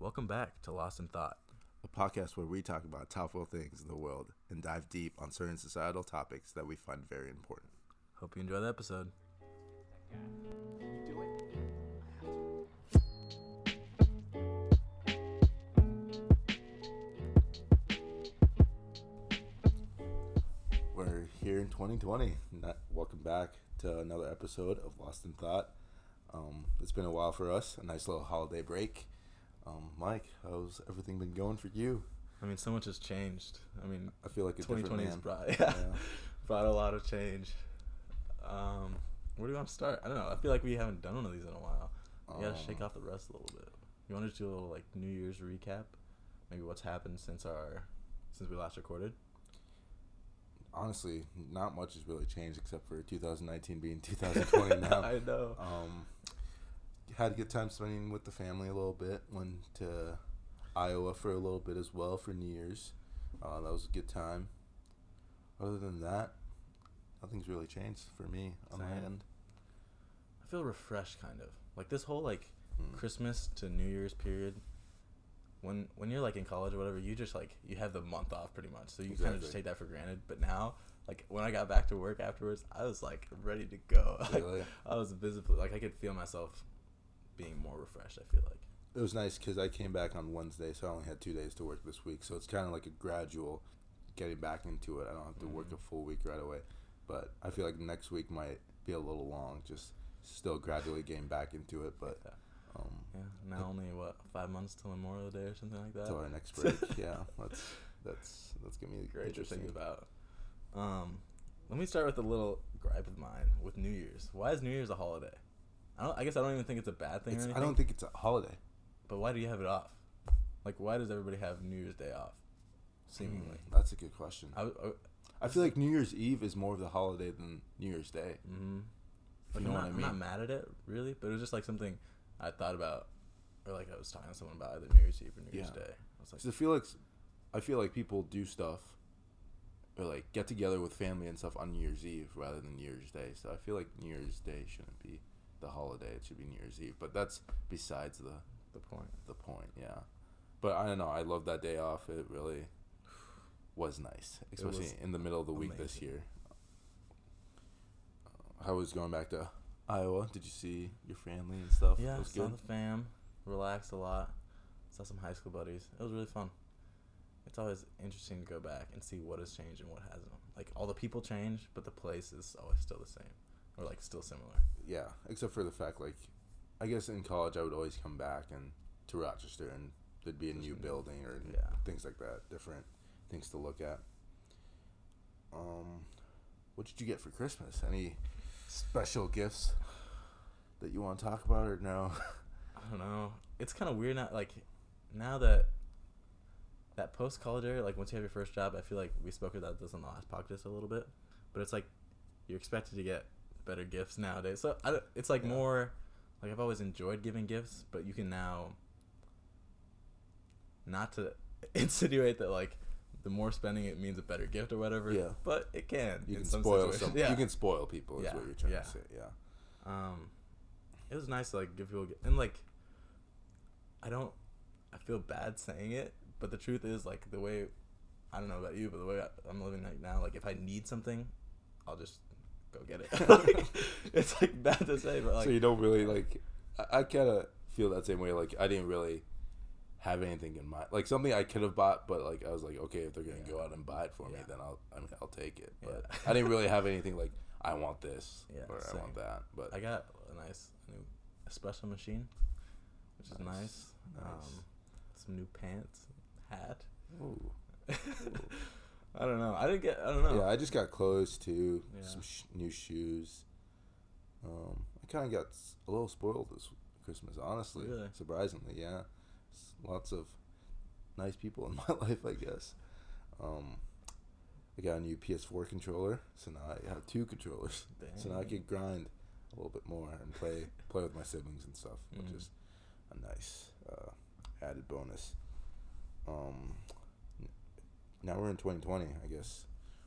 Welcome back to Lost in Thought. a podcast where we talk about topical things in the world and dive deep on certain societal topics that we find very important. Hope you enjoy the episode. We're here in 2020. Not, welcome back to another episode of Lost in Thought. Um, it's been a while for us, a nice little holiday break. Um, Mike, how's everything been going for you? I mean, so much has changed. I mean, I feel like a 2020 has brought yeah, Yeah. brought a lot of change. Um, where do you want to start? I don't know. I feel like we haven't done one of these in a while. You gotta shake Um, off the rust a little bit. You want to do a little like New Year's recap? Maybe what's happened since our since we last recorded. Honestly, not much has really changed except for 2019 being 2020 now. I know. Um, had a good time spending with the family a little bit. Went to Iowa for a little bit as well for New Year's. Uh, that was a good time. Other than that, nothing's really changed for me on my end. I feel refreshed, kind of like this whole like Mm. Christmas to New Year's period. When when you're like in college or whatever, you just like you have the month off pretty much, so you kind of just take that for granted. But now, like when I got back to work afterwards, I was like ready to go. Like, Really? I was visibly like I could feel myself being more refreshed. I feel like. It was nice because I came back on Wednesday, so I only had two days to work this week. So it's kind of like a gradual getting back into it. I don't have to work Mhm. a full week right away. But I feel like next week might be a little long, just still gradually getting back into it. But Yeah. um, Yeah. Now only what five months till Memorial Day or something like that. till our next break, yeah, that's that's that's gonna be great to interesting. think about. Um, let me start with a little gripe of mine with New Year's. Why is New Year's a holiday? I don't. I guess I don't even think it's a bad thing It's, I don't think it's a holiday. But why do you have it off? Like, why does everybody have New Year's Day off? Seemingly. Mm, that's a good question. I, I, I feel like New Year's Eve is more of the holiday than New Year's Day. mm-hmm. Like, you know I'm, what not, I I'm not mad at it, really, but it was just like something I thought about, or like I was talking to someone about either New Year's Eve or New Year's Yeah. Day. I was like, I feel like I feel like people do stuff or like get together with family and stuff on New Year's Eve rather than New Year's Day. So I feel like New Year's Day shouldn't be the holiday. It should be New Year's Eve. But that's besides the the point. the point. Yeah. But I don't know. I love that day off. It really was nice, especially was in the middle of the week this year. I was going back to Iowa? Did you see your family and stuff? Yeah, it was saw good. the fam, relaxed a lot, saw some high school buddies. It was really fun. It's always interesting to go back and see what has changed and what hasn't. Like all the people change, but the place is always still the same, or like still similar. Yeah, except for the fact like, I guess in college I would always come back and to Rochester and there'd be a new building or yeah. things like that, different things to look at. Um, what did you get for Christmas? Any special gifts that you want to talk about or no? I don't know. It's kind of weird now. Like now that that post college era, like once you have your first job, I feel like we spoke about this on the last podcast a little bit, but it's like you're expected to get better gifts nowadays. So I it's like Yeah. more like I've always enjoyed giving gifts, but you can now not to insinuate that like the more spending it means a better gift or whatever. Yeah. but it can. You can spoil some. Yeah. You can spoil people. Is Yeah, what you're trying yeah. to say. Yeah. um it was nice to like give people and like i don't i feel bad saying it but the truth is like the way i don't know about you but the way I, i'm living like now like if i need something i'll just go get it Like, it's like bad to say but like so you don't really like. I, I kind of feel that same way. Like I didn't really have anything in mind. Like something I could have bought, but like I was like, okay, if they're gonna Yeah. go out and buy it for me, then I'll. I mean, I'll take it. But Yeah. I didn't really have anything like I want this Yeah, or I want that. But i got a nice new espresso machine which is Nice, nice, nice. um some new pants hat Ooh. i don't know i didn't get i don't know yeah, I just got clothes too. Yeah. Some sh- new shoes. Um, I kind of got a little spoiled this Christmas, honestly. Really? Surprisingly, yeah. S- Lots of nice people in my life, I guess. Um, I got a new PS4 controller, so now I have two controllers. So now I can grind a little bit more and play play with my siblings and stuff, Mm. which is a nice uh, added bonus. Um, now we're in 2020, I guess.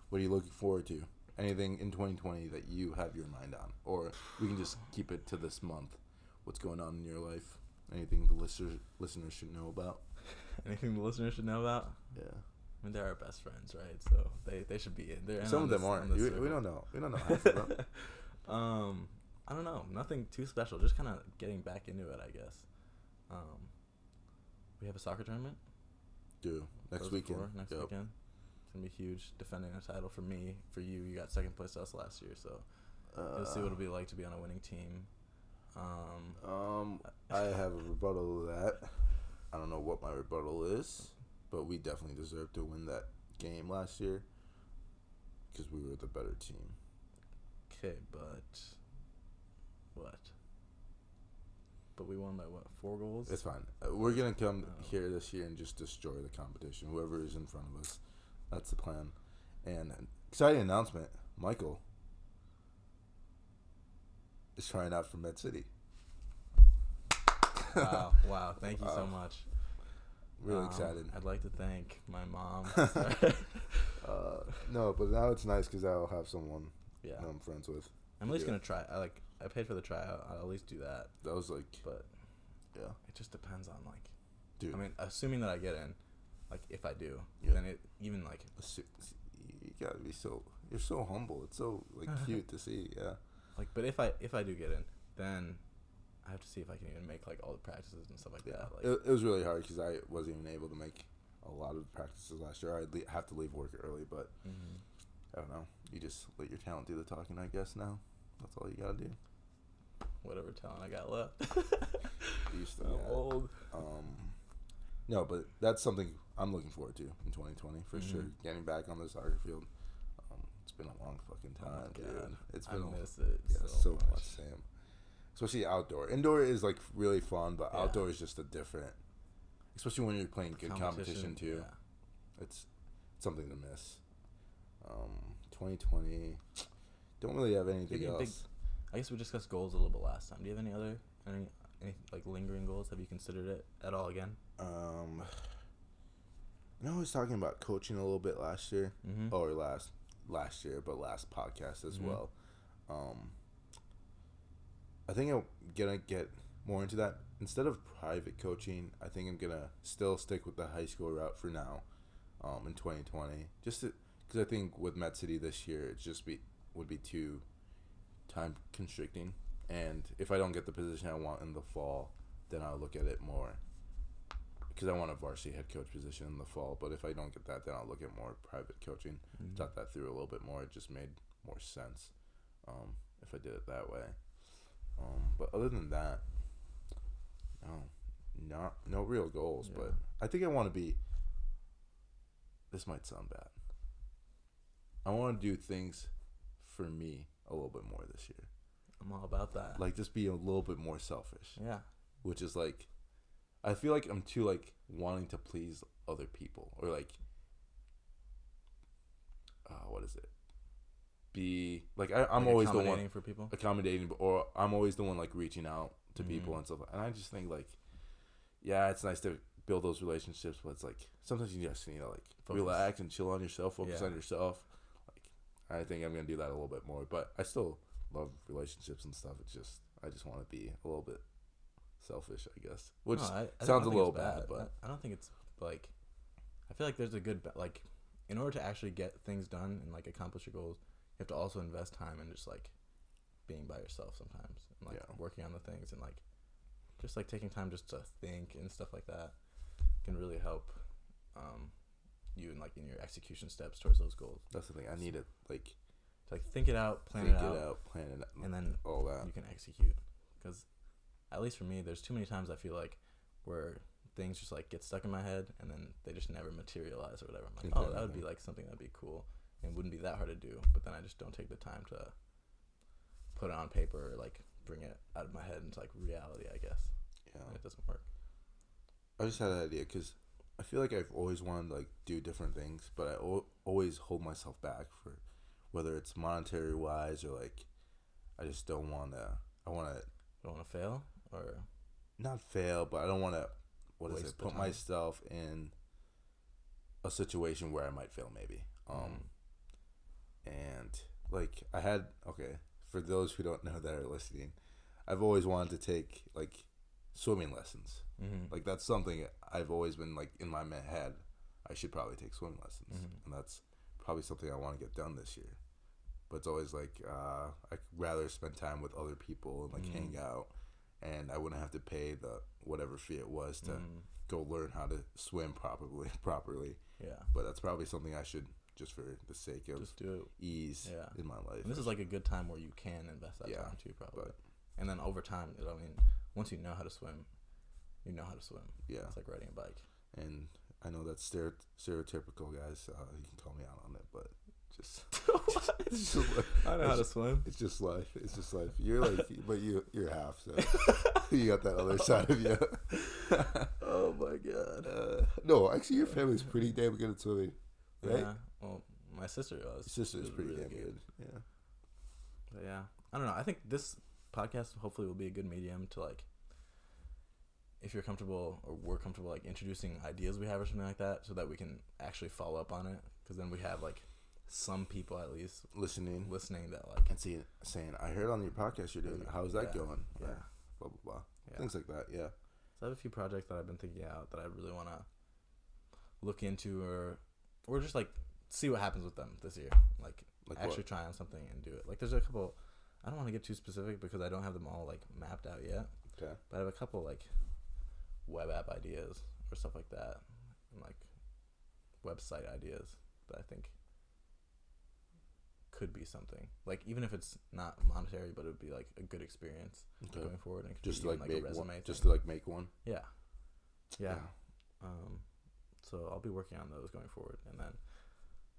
What are you looking forward to? Anything in 2020 that you have your mind on, or we can just keep it to this month. What's going on in your life Anything the listeners listeners should know about? Anything the listeners should know about? Yeah. I mean, they're our best friends, right? So they, they should be in. They're Some of them this- aren't. We, we don't know. We don't know half of them. um, I don't know. Nothing too special. Just kind of getting back into it, I guess. Um, we have a soccer tournament. Do next Those weekend. four, Next Yep. weekend. It's gonna be huge. Defending a title for me, for you. You got second place to us last year, so we'll see what it'll be like to be on a winning team. Um, Um, I have a rebuttal to that. I don't know what my rebuttal is, but we definitely deserved to win that game last year because we were the better team. okay, but what? But we won by what? Four goals. It's fine. Uh, we're gonna come Oh. here this year and just destroy the competition. Whoever is in front of us, that's the plan. And an exciting announcement: Michael is trying out for Med City. wow! Wow! Thank you so much. Really Um, excited. I'd like to thank my mom. Uh, no, but now it's nice because I'll have someone yeah, I'm friends with. I'm at least gonna try. I like. I paid for the tryout. I'll at least do that. That was like, But yeah, it just depends on like. dude. I mean, assuming that I get in, like if I do, Yeah. then it even like assu- you gotta be so. You're so humble. It's so like cute to see. Yeah. like. But if I if I do get in, then I have to see if I can even make like all the practices and stuff like Yeah. that. Like, It, it was really hard because I wasn't even able to make a lot of practices last year. I'd le- have to leave work early, but mhm. I don't know. You just let your talent do the talking, I guess. Now, that's all you gotta do. Whatever talent I got left. Still I'm old. Um, no, but that's something I'm looking forward to in 2020 for sure. Mhm. Getting back on the soccer field. Um, it's been a long fucking Oh time, dude. God. It's I been a, miss it yeah, so, so, much. much, Sam. Especially outdoor. Indoor is like really fun, but Yeah. outdoor is just a different. Especially when you're playing good competition, too. yeah. It's something to miss. Um, 2020. Don't really have anything else. big- I guess we discussed goals a little bit last time. Do you have any other any any like lingering goals? Have you considered it at all again? Um, I know I was talking about coaching a little bit last year, Mm-hmm. or last last year, but last podcast as Mhm. well. Um, I think I'm gonna get more into that instead of private coaching. I think I'm gonna still stick with the high school route for now, um, in 2020. Just because I think with Med City this year, it's just be would be too time constricting, and if I don't get the position I want in the fall, then I'll look at it more. Because I want a varsity head coach position in the fall, but if I don't get that, then I'll look at more private coaching Mm-hmm. thought that through a little bit more. It just made more sense um, if I did it that way. Um, but other than that, no, not no real goals. Yeah. But I think I want to be. This might sound bad. I want to do things for me a little bit more this year. I'm all about that. Like just be a little bit more selfish, yeah, which is like, I feel like I'm too like wanting to please other people or like uh, what is it? Be like I, I'm Like always the one accommodating for people. accommodating, or I'm always the one like reaching out to people Mhm. and stuff. And I just think like, yeah, it's nice to build those relationships, but it's like sometimes you just need to like Focus. relax and chill on yourself, focus Yeah. on yourself. I think I'm gonna do that a little bit more, but I still love relationships and stuff. It's just I just want to be a little bit selfish, I guess, which No, I- I sounds a little it's bad, but I don't think it's like. I feel like there's a good like, in order to actually get things done and like accomplish your goals, you have to also invest time in just like being by yourself sometimes and like Yeah. working on the things and like just like taking time just to think and stuff like that can really help um, you in like in your execution steps towards those goals. that's the thing. I need to like To like think it out, plan think it out, plan it out, and then all that. you can execute. Because at least for me, there's too many times I feel like where things just like get stuck in my head and then they just never materialize or whatever. I'm like, oh, that would be like something that'd be cool and wouldn't be that hard to do. But then I just don't take the time to put it on paper or like bring it out of my head into like reality. I guess Yeah. and it doesn't work. I just had an idea because I feel like I've always wanted to like do different things, but I o- always hold myself back for whether it's monetary wise or like I just don't want to. I want to Don't want to fail or not fail, but I don't want to. What is it? Put time. myself in a situation where I might fail, maybe. Um, and like I had okay for those who don't know that are listening, I've always wanted to take like swimming lessons. Mm-hmm. Like that's something I've always been like in my head. I should probably take swim lessons, Mhm. and that's probably something I want to get done this year. But it's always like uh, I'd rather spend time with other people and like Mhm. hang out, and I wouldn't have to pay the whatever fee it was to Mhm. go learn how to swim properly. Properly, Yeah. but that's probably something I should just for the sake of Just do it. ease Yeah. in my life. And this is like a good time where you can invest that Yeah, time too, probably. but- and then over time, I mean, once you know how to swim, you know how to swim. yeah, It's like riding a bike. and I know that's stere- stereotypical, guys. Uh, you can call me out on it, but just just like, I know how to swim. It's just life. It's just life. You're like, but you you're half, so you got that other side of you. Oh my god. uh, no, actually, your family's pretty damn good at swimming, right? Yeah. Well, my sister was. Your sister's was pretty really damn good. Yeah. But yeah, I don't know. I think this podcast hopefully will be a good medium to like, if you're comfortable or we're comfortable like introducing ideas we have or something like that, so that we can actually follow up on it. Because then we have like some people at least Listening listening that like and see it saying, "I heard on your podcast you're doing. How's that Yeah, going?" Yeah. Or blah blah blah. yeah. Things like that. Yeah. So I have a few projects that I've been thinking out that I really want to look into or or just like see what happens with them this year. Like, Like actually try on something and do it. Like there's a couple I don't want to get too specific because I don't have them all like mapped out yet. Okay. But I have a couple like web app ideas or stuff like that, and like website ideas that I think could be something. Like even if it's not monetary, but it would be like a good experience Okay. going forward. And Just to like, a make resume one. thing. Just to like make one. yeah, yeah. Um, so I'll be working on those going forward, and then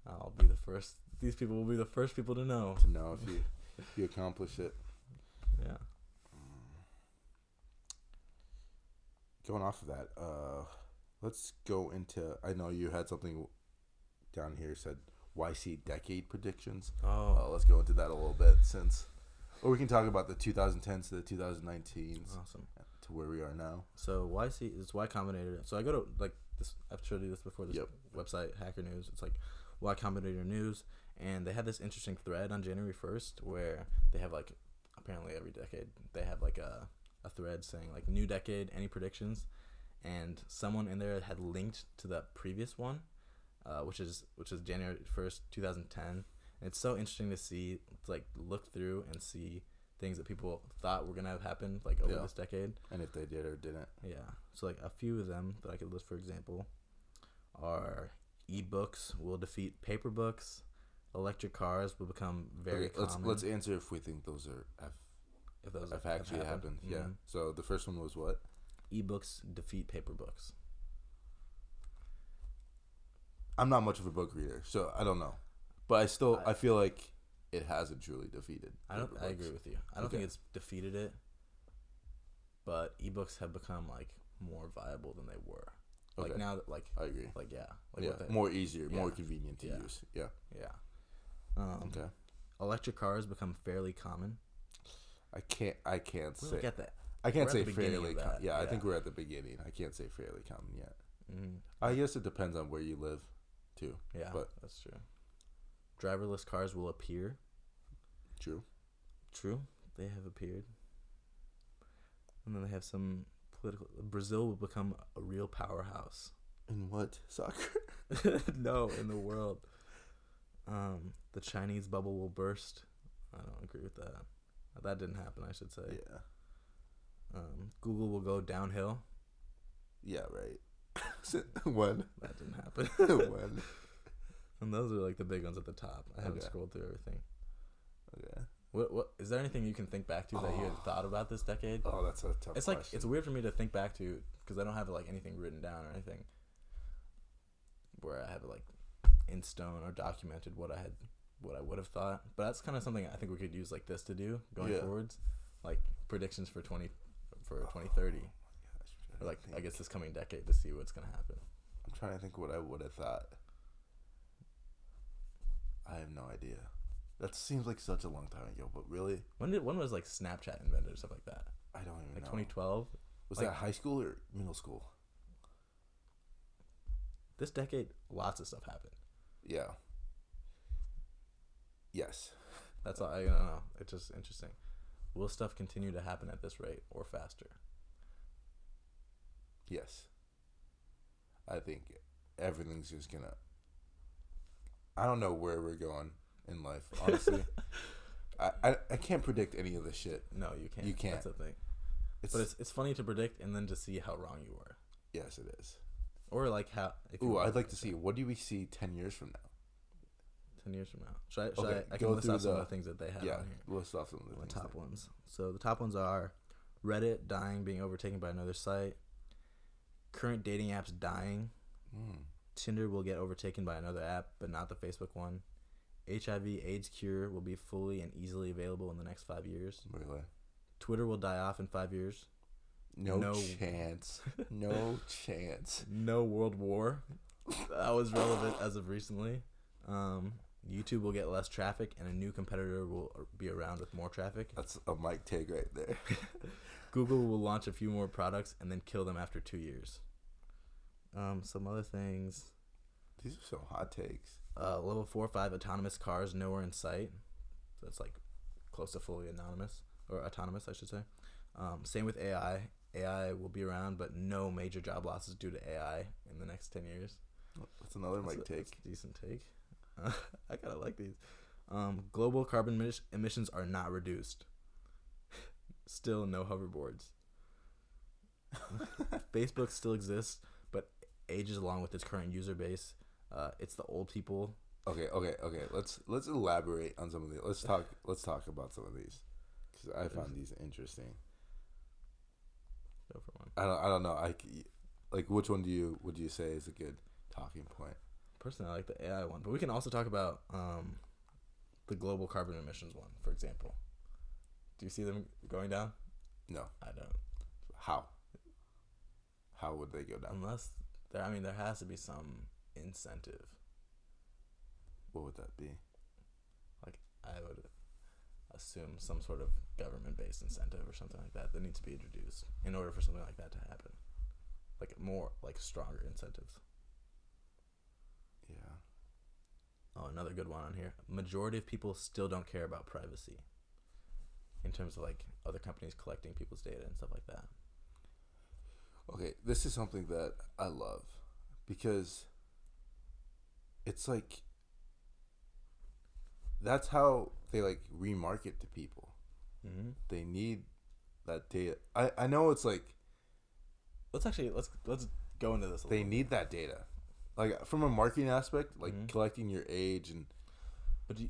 I'll be the first. These people will be the first people to know. To know if you you accomplish it. Yeah. Going off of that, uh, let's go into. I know you had something down here said YC decade predictions. Oh, Uh, let's go into that a little bit since, or we can talk about the 2010s to the 2019s awesome. to where we are now. So YC is Y Combinator. So I go to like this. I've showed you this before. This Yep. website Hacker News. It's like Y Combinator News, and they had this interesting thread on January first where they have like apparently every decade they have like a a thread saying like new decade any predictions, and someone in there had linked to the previous one, uh, which is which is January first, two thousand ten. And it's so interesting to see, to, like look through and see things that people thought were gonna have happened like over Yeah. this decade. And if they did or didn't, Yeah. So like a few of them that I could list for example are ebooks will defeat paper books, electric cars will become very okay, let's common. let's answer if we think those are have, if those have actually happened. Yeah. Mhm. So the first one was what? Ebooks defeat paper books. I'm not much of a book reader, so I don't know, but I still I- I, feel like it hasn't truly defeated. I don't I agree with you. I don't think it's defeated it. But ebooks have become like more viable than they were. Like Okay. now that like I agree. like yeah. Like yeah, more easier, more convenient to Yeah. use. Yeah. Yeah. Um, Okay. Electric cars become fairly common. I can't. I can't We say. get that. I can't say fairly. Com- that, yeah, I think we're at the beginning. I can't say fairly common yet. hmm I guess it depends on where you live, too. Yeah, But- that's true. Driverless cars will appear. True. True, they have appeared. And then they have some political. Brazil will become a real powerhouse. In what soccer? no, in the world. Um, the Chinese bubble will burst. I don't agree with that. That didn't happen, I should say. yeah. Um, Google will go downhill. Yeah. Right. when? That didn't happen. when? and those are like the big ones at the top. I haven't Okay. scrolled through everything. Okay. What what is there anything you can think back to that you had Oh. thought about this decade? Oh, that's a tough. it's like it's weird for me to think back to because I don't have like anything written down or anything where I have like in stone or documented what I had what I would have thought. But that's kind of something I think we could use like this to do going Yeah. forwards, like predictions for twenty for oh, twenty thirty oh or like I guess this coming decade to see what's gonna happen. I'm trying to think what I would have thought. I have no idea. That seems like such a long time ago, but really, When did when was like Snapchat invented or stuff like that? I don't even know. Like know. twenty twelve. Was like- that high school or middle school? This decade, lots of stuff happened. Yeah. Yes. That's all I don't know. It's just interesting. Will stuff continue to happen at this rate or faster? Yes. I think everything's just gonna. I don't know where we're going in life, honestly. I, I, I can't predict any of this shit. No, you can't. You can't. That's the thing. It's, But it's it's funny to predict and then to see how wrong you were, yes, it is. Or like how. If Ooh, I'd like to see what do we see ten years from now? ten years from now. Should I? Should Okay, I? I go can list off some of the- the things that they have yeah, on here. list off some of the, The top ones. So the top ones are Reddit dying, being overtaken by another site. Current dating apps dying. Mm. Tinder will get overtaken by another app, but not the Facebook one. HIV/AIDS cure will be fully and easily available in the next five years. Really? Twitter will die off in five years. No, No. chance. No chance. No world war. that was relevant as of recently. Um, YouTube will get less traffic, and a new competitor will be around with more traffic. That's a mic take right there. Google will launch a few more products and then kill them after two years. Um, some other things. These are some hot takes. Uh, level four or five autonomous cars nowhere in sight. So it's like close to fully anonymous or autonomous, I should say. Um, same with AI. AI will be around, but no major job losses due to AI in the next ten years. That's another That's mic a- take. decent take. Uh, I kind of like these. Um, global carbon emis- emissions are not reduced. Still no hoverboards. Facebook still exists, but ages along with its current user base. Uh, it's the old people. Okay, okay, okay. Let's let's elaborate on some of these. Let's talk. Let's talk about some of these because I found these interesting. Go for one. I don't. I don't know. I like which one do you would you say is a good talking point? Personally, I like the AI one, but we can also talk about um, the global carbon emissions one, for example. Do you see them going down? No. I don't. How? How would they go down? Unless there, I mean, there has to be some incentive. What would that be? Like I would assume some sort of government-based incentive or something like that that needs to be introduced in order for something like that to happen. Like more, like stronger incentives. Yeah. Oh, another good one on here. Majority of people still don't care about privacy. In terms of like other companies collecting people's data and stuff like that. Okay, this is something that I love because it's like that's how they like remarket to people. Mm-hmm. They need that data. I I know it's like Let's actually let's let's go into this. A they need that data. Like from a marketing aspect, like Mhm. collecting your age and But do you,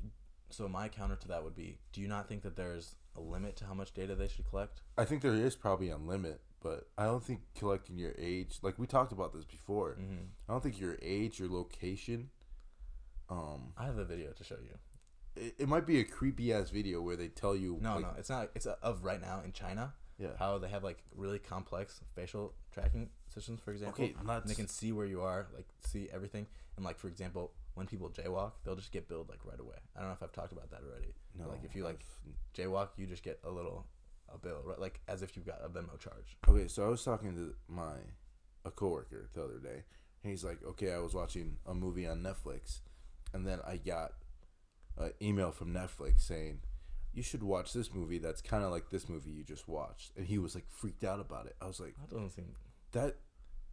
so my counter to that would be: Do you not think that there's a limit to how much data they should collect? I think there is probably a limit, but I don't think collecting your age, like we talked about this before. Mm-hmm. I don't think your age, your location, um, I have a video to show you. It, it might be a creepy ass video where they tell you, No, like, no, it's not. It's of right now in China. yeah, How they have like really complex facial tracking systems, for example. okay, and they can see where you are, like see everything. And like for example, when people jaywalk, they'll just get billed like right away. I don't know if I've talked about that already. no, like, if you, like, I've- Jaywalk, you just get a little a bill, right? Like as if you've got a Venmo charge. Okay, so I was talking to my a coworker the other day, and he's like, "Okay, I was watching a movie on Netflix, and then I got an email from Netflix saying." You should watch this movie that's kind of like this movie you just watched. And he was like freaked out about it. I was like, That doesn't seem. that,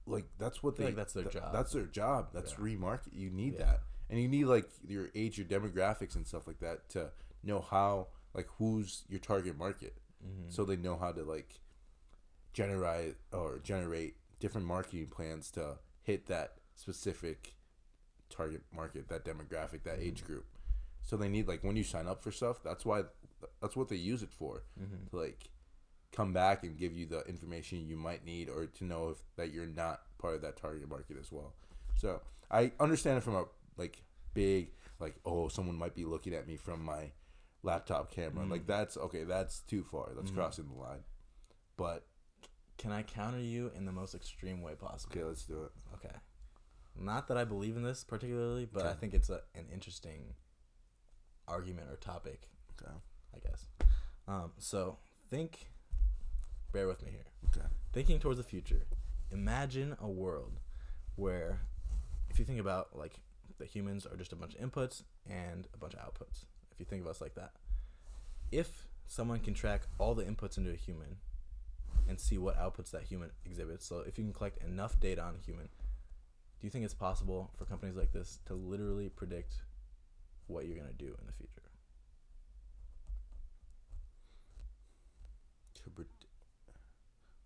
like, that's what they, like that's their th- job. That's their job. That's Yeah. remarket. You need Yeah. that. And you need, like, your age, your demographics and stuff like that to know how, like, who's your target market Mm-hmm. so they know how to like generate or generate different marketing plans to hit that specific target market that demographic that age group so they need like when you sign up for stuff that's why that's what they use it for mm-hmm. to like come back and give you the information you might need or to know if that you're not part of that target market as well so i understand it from a like big like oh someone might be looking at me from my laptop camera Mm. like that's okay that's too far that's Mhm. crossing the line but Can I counter you in the most extreme way possible? okay let's do it Okay. Not that I believe in this particularly, but I think it's a, an interesting argument or topic, okay I guess. Um, so think, bear with me here. okay Thinking towards the future, imagine a world where, if you think about like the humans are just a bunch of inputs and a bunch of outputs. If you think of us like that, if someone can track all the inputs into a human and see what outputs that human exhibits. So if you can collect enough data on a human, do you think it's possible for companies like this to literally predict what you're gonna do in the future?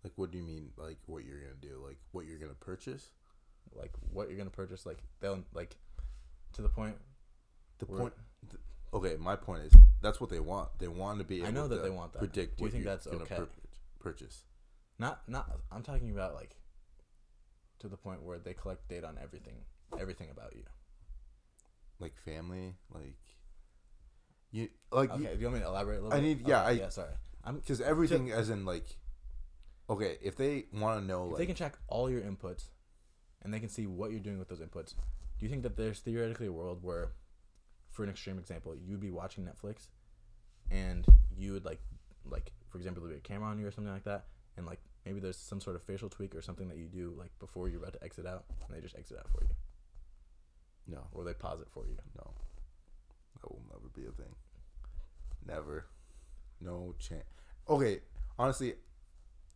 Like, what do you mean? Like, what you're gonna do? Like, what you're gonna purchase? Like what you're gonna purchase? Like they'll like to the point. The point. th- okay, my point is that's what they want. They want to be. I know that they want that. Predict. Do you think that's okay? pur- purchase. Not not. I'm talking about like to the point where they collect data on everything, everything about you. Like family, like you like Okay, do you want me to elaborate a little I bit? need- yeah, Okay, I- yeah. Sorry, I'm. because everything as in like okay, if they want to know If like they can track all your inputs, and they can see what you're doing with those inputs, do you think that there's theoretically a world where, for an extreme example, you'd be watching Netflix, and you would like, like for example, there'd be a camera on you or something like that, and like maybe there's some sort of facial tweak or something that you do like before you're about to exit out, and they just exit out for you, no, or they pause it for you. no, that will never be a thing. Never, no chance. Okay, honestly,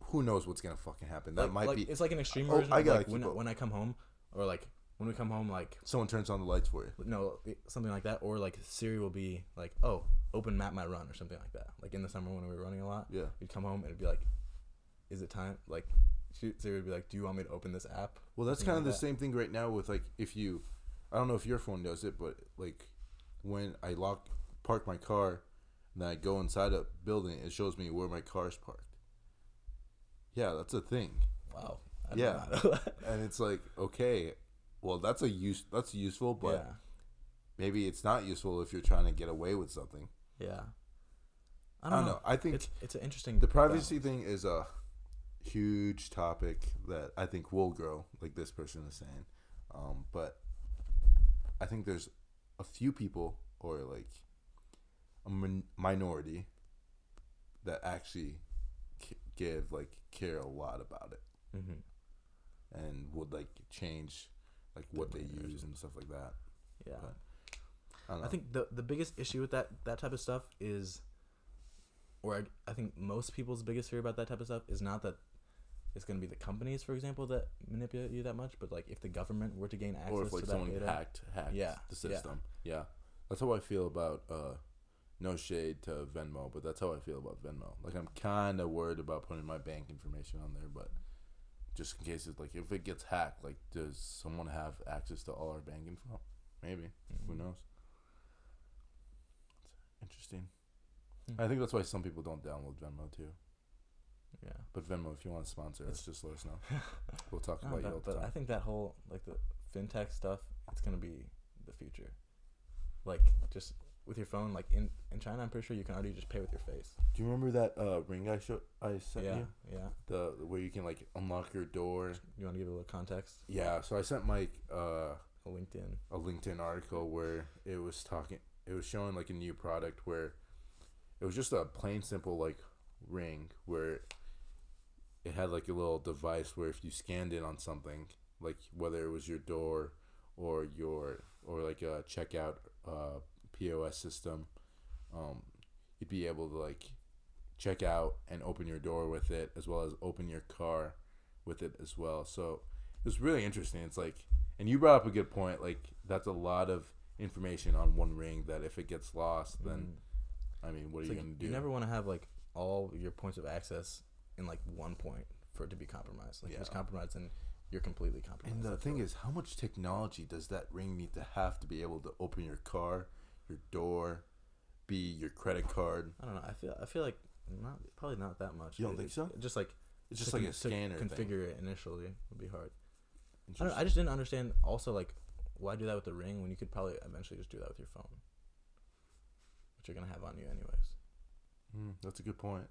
who knows what's gonna fucking happen? That Like- might like, be It's like an extreme version. Oh, version. I of gotta like when, when I come home, or like when we come home, like someone turns on the lights for you. no something like that, or like Siri will be like, oh, open map my run or something like that. Like in the summer when we were running a lot, Yeah. we'd come home and it'd be like, is it time? Like she- Siri would be like, do you want me to open this app? Well, that's kind of the that. same thing right now with like if you, I don't know if your phone does it, but like when I lock park my car, and I go inside a building, it shows me where my car's parked. Yeah, that's a thing, Wow. I Yeah. did not know that. and it's like okay, well that's a use that's useful, but yeah. maybe it's not useful if you're trying to get away with something. Yeah. I I don't, don't know. know. I think It's it's an interesting. the privacy balance. thing is a huge topic that I think will grow, like this person is saying. Um, but I think there's a few people or like a min- minority that actually c- give like care a lot about it Mhm. and would like change like what they use and stuff like that. Yeah. But, I. I think the the biggest issue with that that type of stuff is, or I, I think most people's biggest fear about that type of stuff is not that it's going to be the companies, for example, that manipulate you that much, but like if the government were to gain access or if like to someone data, hacked hacked Yeah, the system. Yeah. That's how I feel about uh no shade to Venmo, but that's how I feel about Venmo. Like I'm kind of worried about putting my bank information on there, but just in case it's like if it gets hacked, like does someone have access to all our bank info? Maybe. Who Mhm. knows? It's interesting. Hmm. I think that's why some people don't download Venmo too. Yeah. But Venmo, if you want to sponsor us, It's- just let us know. We'll talk No, about you but, all the but I think that whole like the fintech stuff, it's gonna be the future. Like just with your phone, like in in China, I'm pretty sure you can already just pay with your face. Do you remember that uh, ring I showed I sent yeah, you? yeah. The where you can like unlock your door. You want to give it a little context? Yeah, so I sent Mike uh, A LinkedIn. a LinkedIn article where it was talking, it was showing like a new product where it was just a plain simple like ring where it had like a little device where if you scanned in on something, like whether it was your door or your or like a checkout uh, POS system, um, you'd be able to like check out and open your door with it as well as open your car with it as well. So it was really interesting. It's like, and you brought up a good point. Like that's a lot of information on one ring that if it gets lost, then Mhm. I mean, what It's are you like, gonna do? You never want to have like all your points of access in like one point for it to be compromised. Like if it's compromised, then you're completely compromised. And the thing is, how much technology does that ring need to have to be able to open your car, your door, be your credit card? I don't know. I feel I feel like not probably not that much. You don't It- think so? Just like It's just like con- a scanner thing. Configure it initially would be hard. I don't. I just didn't understand. Also, like, why do that with the ring when you could probably eventually just do that with your phone, which you're gonna have on you anyways. Mm, that's a good point.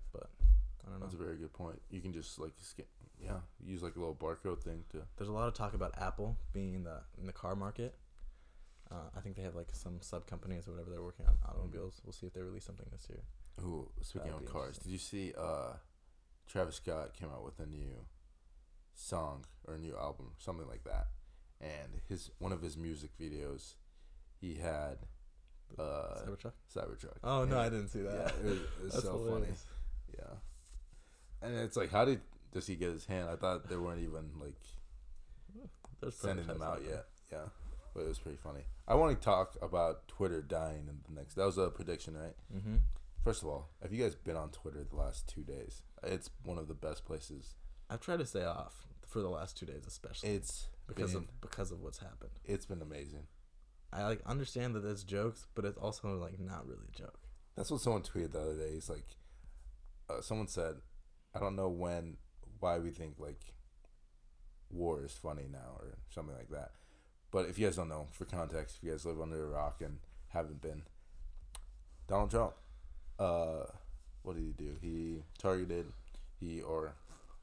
I don't know. That's a very good point. You can just like scan, yeah, use like a little barcode thing to. There's a lot of talk about Apple being in the in the car market. Uh, I think they have like some sub companies or whatever they're working on automobiles. We'll see if they release something this year. Ooh, speaking That'd of cars, did you see uh, Travis Scott came out with a new song or a new album, something like that, and his one of his music videos, he had uh, Cybertruck. Cybertruck. Oh no. I didn't see that. Yeah, it was, it was so hilarious. funny. Yeah, and it's like, how did does he get his hand? I thought they weren't even like There's sending them out yet. Yeah, but it was pretty funny. I want to talk about Twitter dying in the next. That was a prediction, right? Mm-hmm. First of all, have you guys been on Twitter the last two days? It's one of the best places. I've tried to stay off for the last two days, especially It's because been, of because of what's happened. it's been amazing. I like understand that it's jokes, but it's also like not really a joke. That's what someone tweeted the other day. He's like, uh, someone said, I don't know when, why we think like war is funny now or something like that. But if you guys don't know, for context, if you guys live under a rock and haven't been, Donald Trump, uh, what did he do? He targeted, he or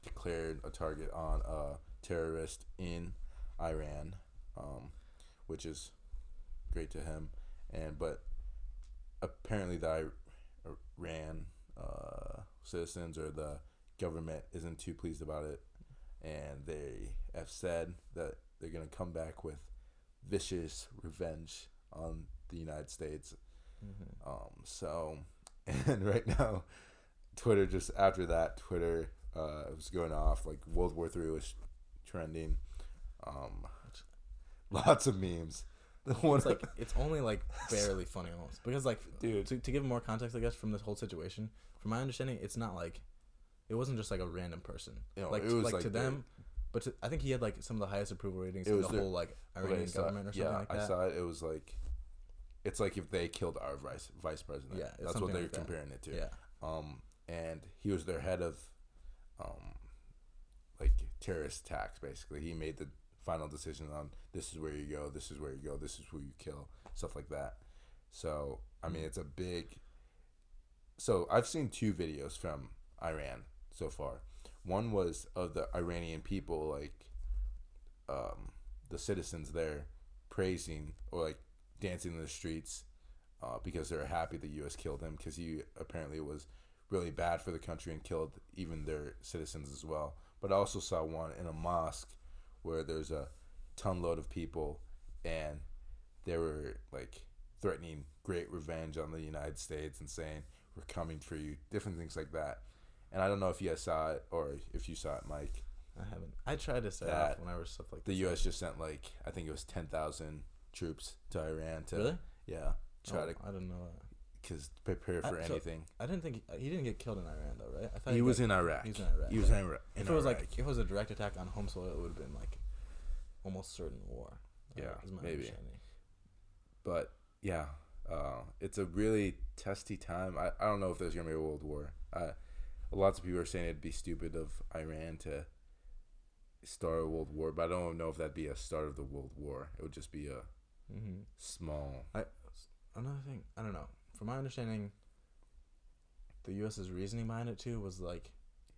declared a target on a terrorist in Iran, um, which is great to him. And but apparently the Iran uh, citizens or the government isn't too pleased about it, and they have said that they're gonna come back with vicious revenge on the United States. Mm-hmm. Um, so, and right now, Twitter just after that, Twitter uh, was going off like World War Three was trending. Um, lots of memes. It's like it's only like barely funny almost because like dude, to, to give more context, I guess from this whole situation, from my understanding, it's not like it wasn't just like a random person. like it to, was like, like to the- them, but to, I think he had like some of the highest approval ratings in the their- whole like Iranian I saw- government or something yeah, like I that. saw it. It was like, it's like if they killed our vice vice president. Yeah, that's what they're like that. comparing it to. Yeah, Um, and he was their head of, um, like terrorist attacks. Basically, he made the final decision on this is where you go, this is where you go, this is who you kill, stuff like that. So I mean, it's a big. So I've seen two videos from Iran so far. One was of the Iranian people, like, um, the citizens there, praising or like dancing in the streets, uh, because they're happy the U.S. killed him because he apparently was really bad for the country and killed even their citizens as well. But I also saw one in a mosque where there's a ton load of people and they were like threatening great revenge on the United States and saying we're coming for you, different things like that. And I don't know if you guys saw it or if you saw it, Mike. I haven't. I tried to That- off whenever stuff like The this U.S. just sent like I think it was ten thousand troops to Iran to Really? yeah try Oh, to I don't know cause prepare I- for so- anything. I didn't think he, he didn't get killed in Iran though, right? I thought He was got- in Iraq. He was in Iraq. He was in Iraq. If in it was Iraq. like if it was a direct attack on home soil, it would have been like almost certain war. uh, Yeah, is my maybe. but yeah, uh, it's a really testy time. I, I don't know if there's gonna be a world war. I, lots of people are saying it'd be stupid of Iran to start a world war, but I don't know if that'd be a start of the world war. It would just be a Mm-hmm. small. Another thing, I don't know. From my understanding, the U.S.'s reasoning behind it too was like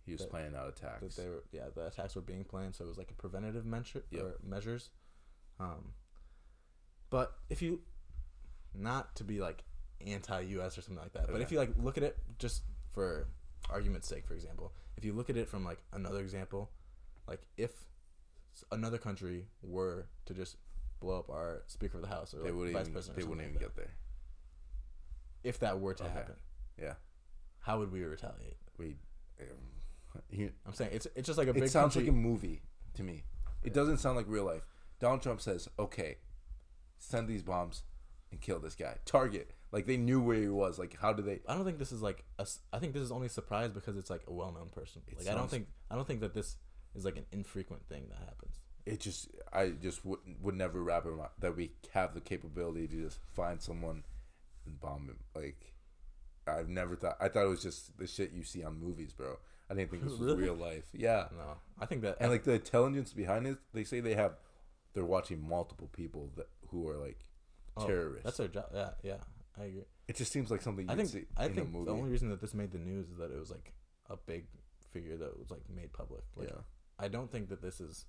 He was That- planning out that attacks. they were yeah the attacks were being planned, so it was like a preventative measure Yep. or measures. Um, but if you not to be like anti-U.S. or something like that, but if you like look at it just for argument's sake, for example, if you look at it from like another example, like if another country were to just blow up our Speaker of the House or they wouldn't Vice even. President, They wouldn't even like get there. if that were to Okay. happen, Yeah. how would we retaliate? We. Um, he, I'm saying it's it's just like a it sounds country. like a movie to me. It doesn't sound like real life. Donald Trump says, "Okay, send these bombs and kill this guy." Target. Like they knew where he was. Like how do they? I don't think this is like a, I think this is only a surprise because it's like a well-known person. It Like I don't sounds- think I don't think that this is like an infrequent thing that happens. It just I just would would never wrap it around that we have the capability to just find someone and bomb him. Like I've never thought. I thought it was just the shit you see on movies, bro. I didn't think this was Really? real life. Yeah. No, I think that And like the intelligence behind it, they say they have, they're watching multiple people that who are like oh, terrorists. That's their job. Yeah, yeah, I agree. it just seems like something I think see I think the only reason that this made the news is that it was like a big figure that was like made public. Like yeah. I don't think that this is.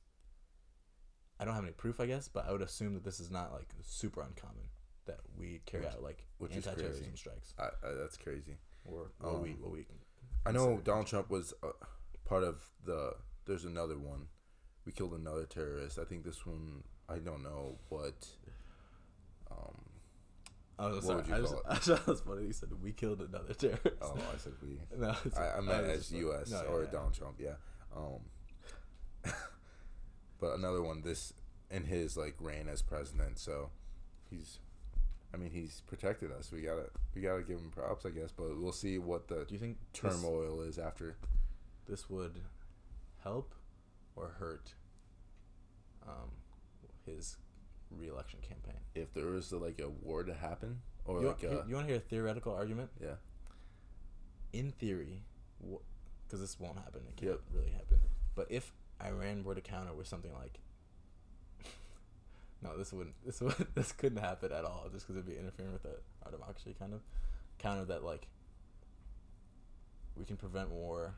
I don't have any proof, I guess, but I would assume that this is not like super uncommon that we carry Which- out like which anti-terrorism crazy. strikes I, I, that's crazy. or what we Um, what we. I know Donald Trump was uh, part of the. There's another one. We killed another terrorist. I think this one. I don't know what. Um, Oh, What sorry. would you I, just? I thought it was funny. You said we killed another terrorist. Oh, I said we. no, I, I meant was as U.S. no, or yeah, yeah. Donald Trump. Yeah. Um. but another one. This in his like reign as president. So he's. I mean, he's protected us. We gotta we gotta give him props, I guess. But we'll see what the Do you think this, turmoil is after. this would help or hurt um, his reelection campaign? If there was like a war to happen, or you, like a you want to hear a theoretical argument? yeah, in theory, because this won't happen, it can't Yep. really happen. But if Iran were to counter with something like, no, this wouldn't, this would, this couldn't happen at all, just because it'd be interfering with the, our democracy, kind of. Counter that like, we can prevent war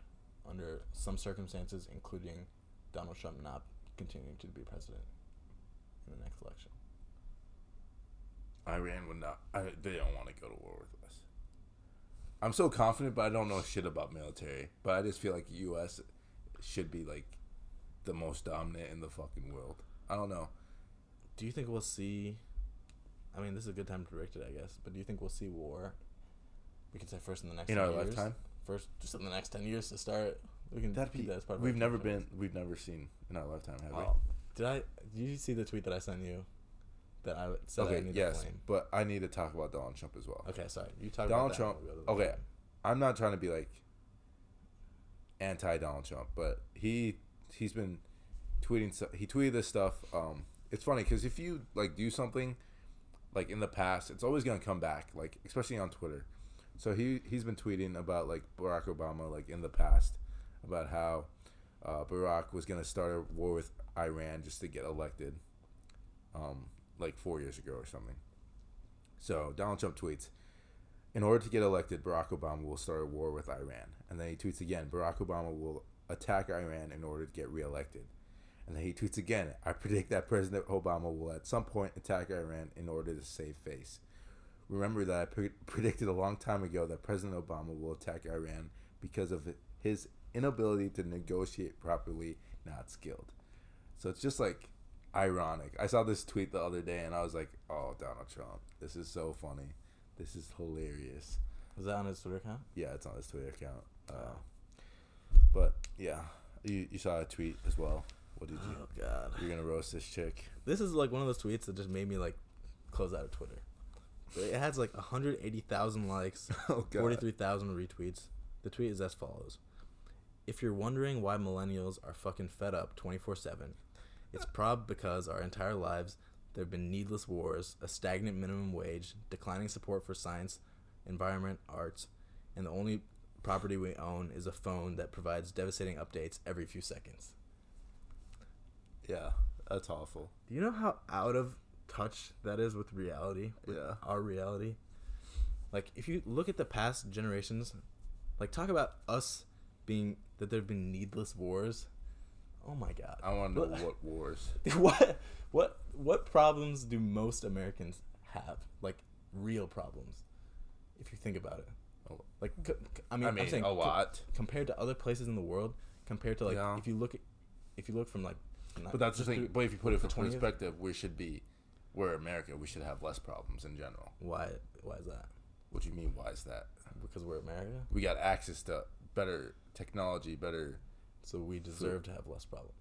under some circumstances, including Donald Trump not continuing to be president in the next election. Iran would not. I, they don't want to go to war with us. I'm so confident, but I don't know shit about military. But I just feel like U.S. should be like the most dominant in the fucking world. I don't know. Do you think we'll see? I mean, this is a good time to predict it, I guess. But do you think we'll see war? We can say first in the next In 10 our years? lifetime, First, just in the next ten years to start. We can that'd be. that as part of We've never been. We've never seen in our lifetime, have Oh, did I? Did you see the tweet that I sent you? That I said I Okay. need Yes, to flame. but I need to talk about Donald Trump as well. Okay, sorry. You talk Donald. Trump- and we'll go to the okay. I'm not trying to be like anti Donald Trump, but he he's been tweeting. He tweeted this stuff. Um, it's funny because if you like do something like in the past, it's always gonna come back. Like especially on Twitter. So he he's been tweeting about like Barack Obama like in the past about how uh, Barack was gonna start a war with Iran just to get elected, um, like four years ago or something. So Donald Trump tweets, in order to get elected, Barack Obama will start a war with Iran. And then he tweets again, Barack Obama will attack Iran in order to get reelected. And then he tweets again, I predict that President Obama will at some point attack Iran in order to save face. Remember that I pre- predicted a long time ago that President Obama will attack Iran because of his inability to negotiate properly, not skilled. So it's just like ironic. I saw this tweet the other day and I was like, oh, Donald Trump, this is so funny. This is hilarious. Was that on his Twitter account? Yeah, it's on his Twitter account. Uh, Oh. But yeah, you, you saw a tweet as well. What did you? Oh God. You're gonna roast this chick. This is like one of those tweets that just made me like close out of Twitter. It has like 180,000 likes, Oh 43,000 retweets. The tweet is as follows. If you're wondering why millennials are fucking fed up 24/7, it's prob because our entire lives there have been needless wars, a stagnant minimum wage, declining support for science, environment, arts, and the only property we own is a phone that provides devastating updates every few seconds. Yeah, that's awful. Do you know how out of touch that is with reality? With Yeah. Our reality? Like, if you look at the past generations, like, talk about us being, that there have been needless wars. Oh my god. I want to know What- what wars. what, what, what problems do most Americans have? Like, real problems. If you think about it. Oh. Like, c- c- I mean, I I'm mean, saying a co- lot. compared to other places in the world, compared to like, Yeah. if you look at, if you look from like, But that's the thing. through- But if you put it from 20 perspective, we should be, we're America. We should have less problems in general. why, why is that? What do you mean? Why is that? Because we're America. We got access to better technology, better. So we deserve to have less problems.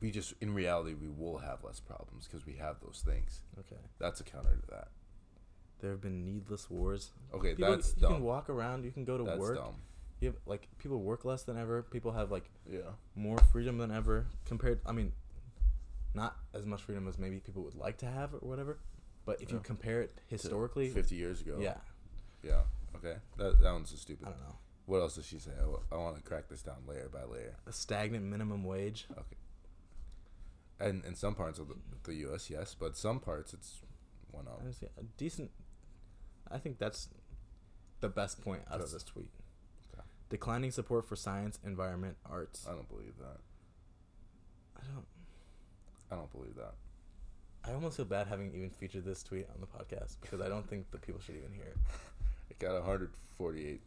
We just, in reality, we will have less problems because we have those things. Okay. That's a counter to that. There have been needless wars. Okay, People, that's you dumb. can walk around. You can go to that's work. dumb. You have like people work less than ever. People have like Yeah. more freedom than ever compared. I mean, not as much freedom as maybe people would like to have or whatever. But if you compare it historically, 50 years ago. yeah, Yeah. Okay. That, that one's just stupid. I don't know. What else does she say? Oh, I, want to crack this down layer by layer. A stagnant minimum wage. Okay. And in some parts of the, the U.S., yes, but some parts it's one up. I a decent. I think that's the best point out of this tweet. Okay. Declining support for science, environment, arts. I don't believe that. I don't. I don't believe that. I almost feel bad having even featured this tweet on the podcast because I don't think the people should even hear it. It got 148.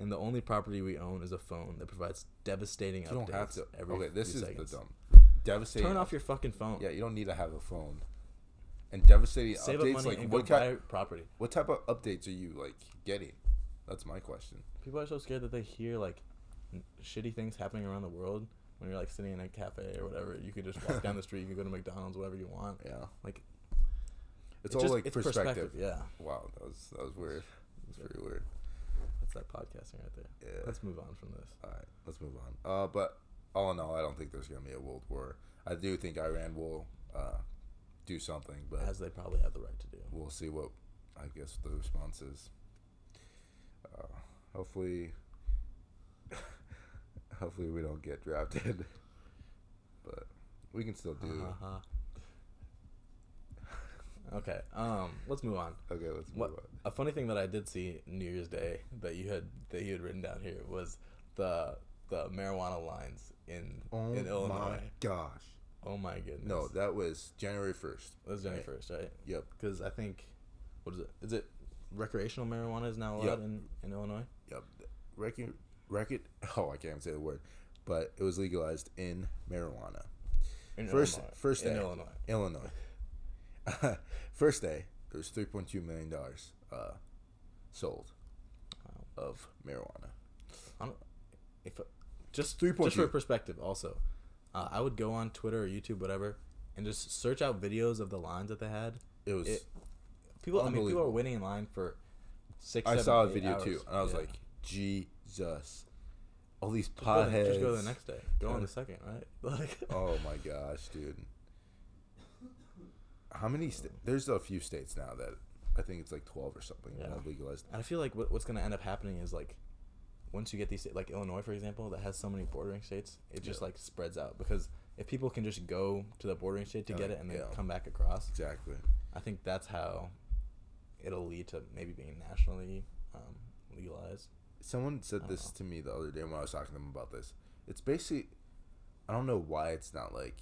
And the only property we own is a phone that provides devastating You updates don't have to. every Okay, this is seconds. the dumb. Devastating. Turn off your fucking phone. Yeah, you don't need to have a phone. and devastating Save up updates. money Like and what go kind? buy property. What type of updates are you like getting? That's my question. People are so scared that they hear like n- shitty things happening around the world when you're like sitting in a cafe or whatever. You could just walk down the street. You can go to McDonald's, whatever you want. Yeah, Like it's, it's all just- like it's perspective. Yeah, Wow, that was that was weird. That's pretty weird. That's that podcasting right there. Yeah. Let's move on from this. All right, let's move on. Uh, but all in all, I don't think there's gonna be a world war. I do think Iran will uh, do something, but As they probably have the right to do. we'll see what I guess the response is. Uh, hopefully, hopefully we don't get drafted, but we can still do. Uh-huh. Okay. Um. Let's move on. Okay, let's move What on. a funny thing that I did see New Year's Day that you had that you had written down here was the the marijuana lines in Oh in Illinois. my gosh! Oh my goodness. No, that was January first. that was January first, right? Yep. Because I think what is it? Is it recreational marijuana is now allowed Yep. in in Illinois? Yep. Record, record. Oh, I can't even say the word, but it was legalized in marijuana. In First, Illinois. first in Illinois. Illinois. first day, there was three point two million dollars uh, sold of marijuana. I don't, if just Three point just for perspective, also, uh, I would go on Twitter or YouTube, whatever, and just search out videos of the lines that they had. It was. It- People, I mean, people are waiting in line for six. I seven, saw a video hours. too, and I was Yeah. like, Jesus, all these just go, the, potheads. just go the next day. Go on the second, right? Like, Oh my gosh, dude. How many? Sta- There's a few states now that I think it's like twelve or something that Yeah. have legalized. And I feel like what, what's going to end up happening is like, once you get these, like Illinois, for example, that has so many bordering states, it just Yeah. like spreads out because if people can just go to the bordering state to get it and then yeah. come back across, Exactly. I think that's how it'll lead to maybe being nationally um, legalized. Someone said this know. to me the other day when I was talking to them about this. It's basically, I don't know why it's not like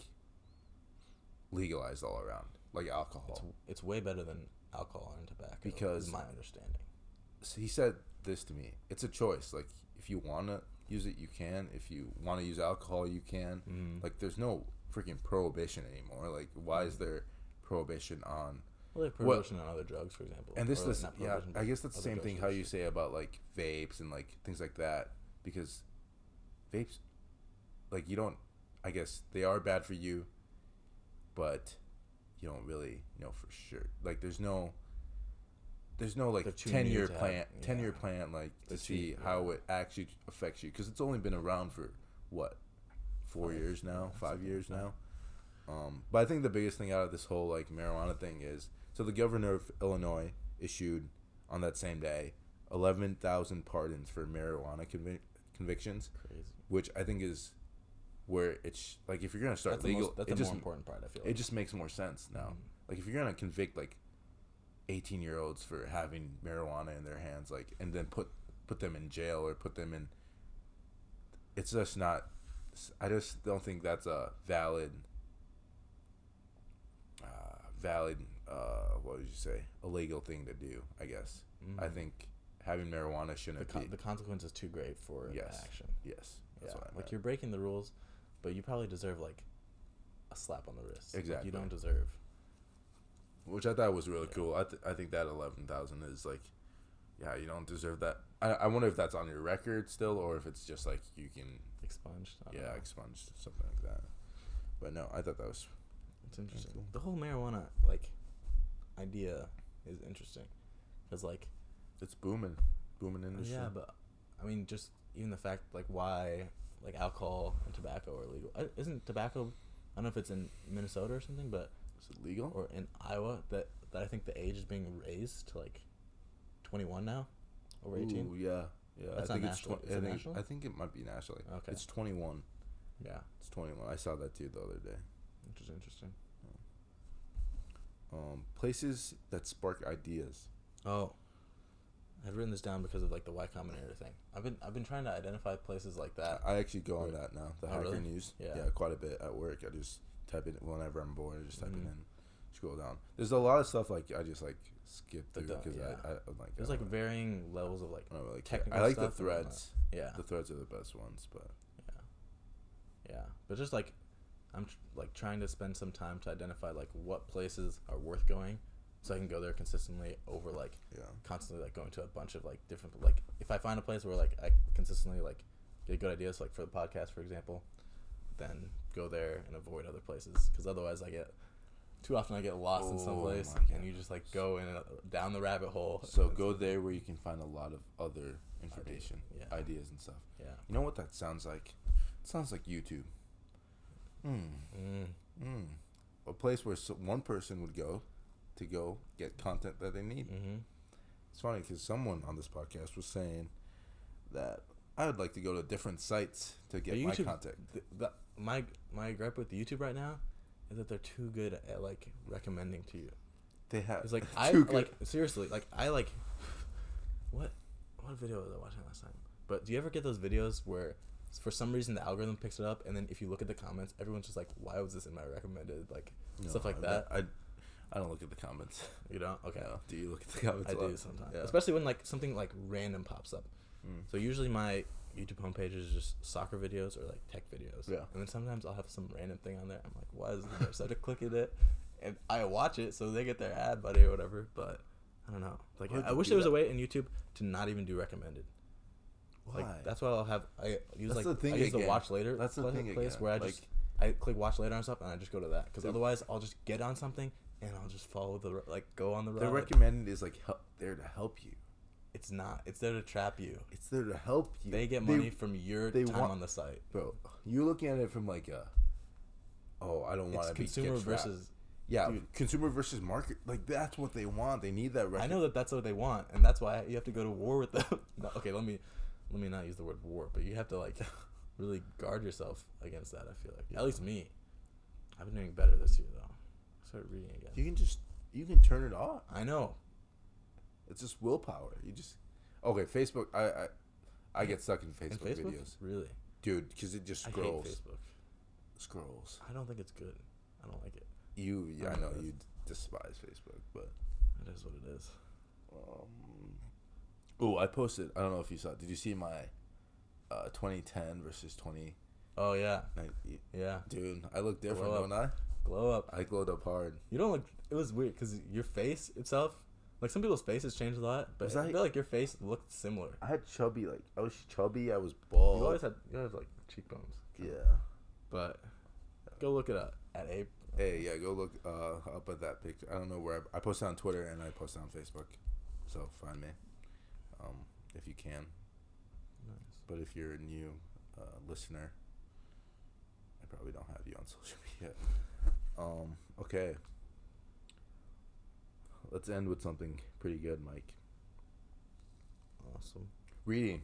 legalized all around, like alcohol. it's way better than alcohol and tobacco, Because- is my understanding. So he said this to me. It's a choice. Like if you want to use it, you can. If you want to use alcohol, you can. Mm. Like there's no freaking prohibition anymore. Like why is there prohibition on? Well, they have what- prohibition on other drugs, for example. And this Or, is yeah. I guess that's the same thing how you say about like vapes and like things like that because vapes, like you don't. I guess they are bad for you, but you don't really know for sure. Like there's no. There's no like They're too ten new year to have- plan, ten year plan like to see yeah. how it actually affects you because it's only been around for what, four Five, years now, five years now. Um, but I think the biggest thing out of this whole like marijuana thing is so the governor of Illinois issued on that same day eleven thousand pardons for marijuana convic- convictions, Crazy. which I think is where it's like if you're gonna start That's the, legal, most, that's the just more important part. I feel. it just makes more sense now. Mhm. Like if you're gonna convict like eighteen year olds for having marijuana in their hands, like and then put put them in jail or put them in, it's just not. I just don't think that's a valid, uh, valid. Uh, what would you say? A legal thing to do. I guess. I Mhm. think having marijuana shouldn't con- be. the consequence is too great for Yes. action. yes. That's yeah, what I like you're breaking the rules, but you probably deserve like a slap on the wrist. Like, Exactly. you don't deserve. which I thought was really Yeah. cool. I, th- I think that eleven thousand is like, yeah, you don't deserve that. I, I wonder if that's on your record still, or if it's just like you can, expunged. Yeah, know. expunged something like that. But no, I thought that was It's interesting. cool. The whole marijuana like idea is interesting because like it's booming, booming industry. yeah, but I mean just even the fact like why like alcohol and tobacco are legal. Isn't tobacco? I don't know if it's in Minnesota or something, but is it legal? or in Iowa that that I think the age is being raised to like twenty one now, over eighteen. Ooh, yeah, yeah. That's I not think it's. national. Tw- Is I it think national? I think it might be nationally. Okay. It's twenty one. Yeah, It's twenty one. I saw that too the other day. which is interesting. Um, places that spark ideas. Oh, I had written this down because of like the Y Combinator thing. I've been I've been trying to identify places like that. I actually go on that now. The Oh, hacker really? news. Yeah. Yeah. quite a bit at work. I just type it whenever I'm bored. I just type Mhm. it in, scroll down. There's a lot of stuff like I just like skip through because yeah. I, I I'm like There's I like don't- varying levels of like I really technical I like the threads. yeah The threads are the best ones, but yeah yeah, but just like I'm tr- like trying to spend some time to identify like what places are worth going, so I can go there consistently over like Yeah. constantly like going to a bunch of like different like if I find a place where like I consistently like get good ideas like for the podcast for example, then go there and avoid other places because otherwise I get too often I get lost in some Oh place and you just like go in a, down the rabbit hole. So go there where you can find a lot of other information, yeah. ideas and stuff. Yeah. You know what that sounds like? It sounds like YouTube. Hmm. Mm. Hmm. A place where so one person would go to go get content that they need. Mm-hmm. It's funny because someone on this podcast was saying that I would like to go to different sites to get my content. th- the, my my gripe with YouTube right now is that they're too good at like recommending to you. They have It's like I good. like seriously like I like what what video was I watching last time? But do you ever get those videos where for some reason the algorithm picks it up and then if you look at the comments, everyone's just like, why was this in my recommended like No, stuff like I- that? I, I don't look at the comments. You don't? Okay. No. Do you look at the comments? I a do sometimes, Yeah. especially when like something like random pops up. Mm. So usually my YouTube homepage is just soccer videos or like tech videos. Yeah. And then sometimes I'll have some random thing on there. I'm like, why is there? so I just click at it, and I watch it so they get their ad buddy or whatever. But I don't know. Like Why'd I wish there was a way in YouTube to not even do recommended. Why? Like that's why I'll have I use That's like the thing I use the watch later. That's the thing place again. where I Like- just I click watch later on stuff and I just go to that because otherwise I'll just get on something and I'll just follow the like go on the road. the road. recommended is like help, there to help you. it's not. It's there to trap you. It's there to help you. They get money from your they time want- on the site. bro. You're looking at it from like a, oh, I don't want to be consumer versus. yeah, dude. consumer versus market. Like that's what they want. They need that. Rec- I know that that's what they want, and that's why you have to go to war with them. No, okay, let me let me not use the word war, but you have to like really guard yourself against that. I feel like Yeah. at least me. I've been doing better this year though. I started reading again. You can just you can turn it off. I know. It's just willpower. You just okay. Facebook. I I, I get stuck in Facebook, Facebook, videos, really. dude, because it just scrolls. I hate. Facebook. Scrolls. I don't think it's good. I don't like it. You, yeah, I don't know you despise Facebook, but It is what it is. um. Oh, I posted. I don't know if you saw. it. Did you see my, uh, 2010 versus 20? Oh yeah, yeah. Dude, I look different, don't I? Glow up. I glowed up hard. You don't look. It was weird because your face itself, like some people's faces change a lot, but Was I I- feel like your face looked similar. I had chubby, like I was chubby. I was bald. You always had you always had, like cheekbones. yeah. But go look it up at Ape. Hey, yeah, go look uh, up at that picture. I don't know where I, I posted on Twitter and I posted on Facebook, so find me, um, if you can. Nice. But if you're a new uh, listener, I probably don't have you on social media. Um, okay. Let's end with something pretty good, Mike. Awesome. Reading.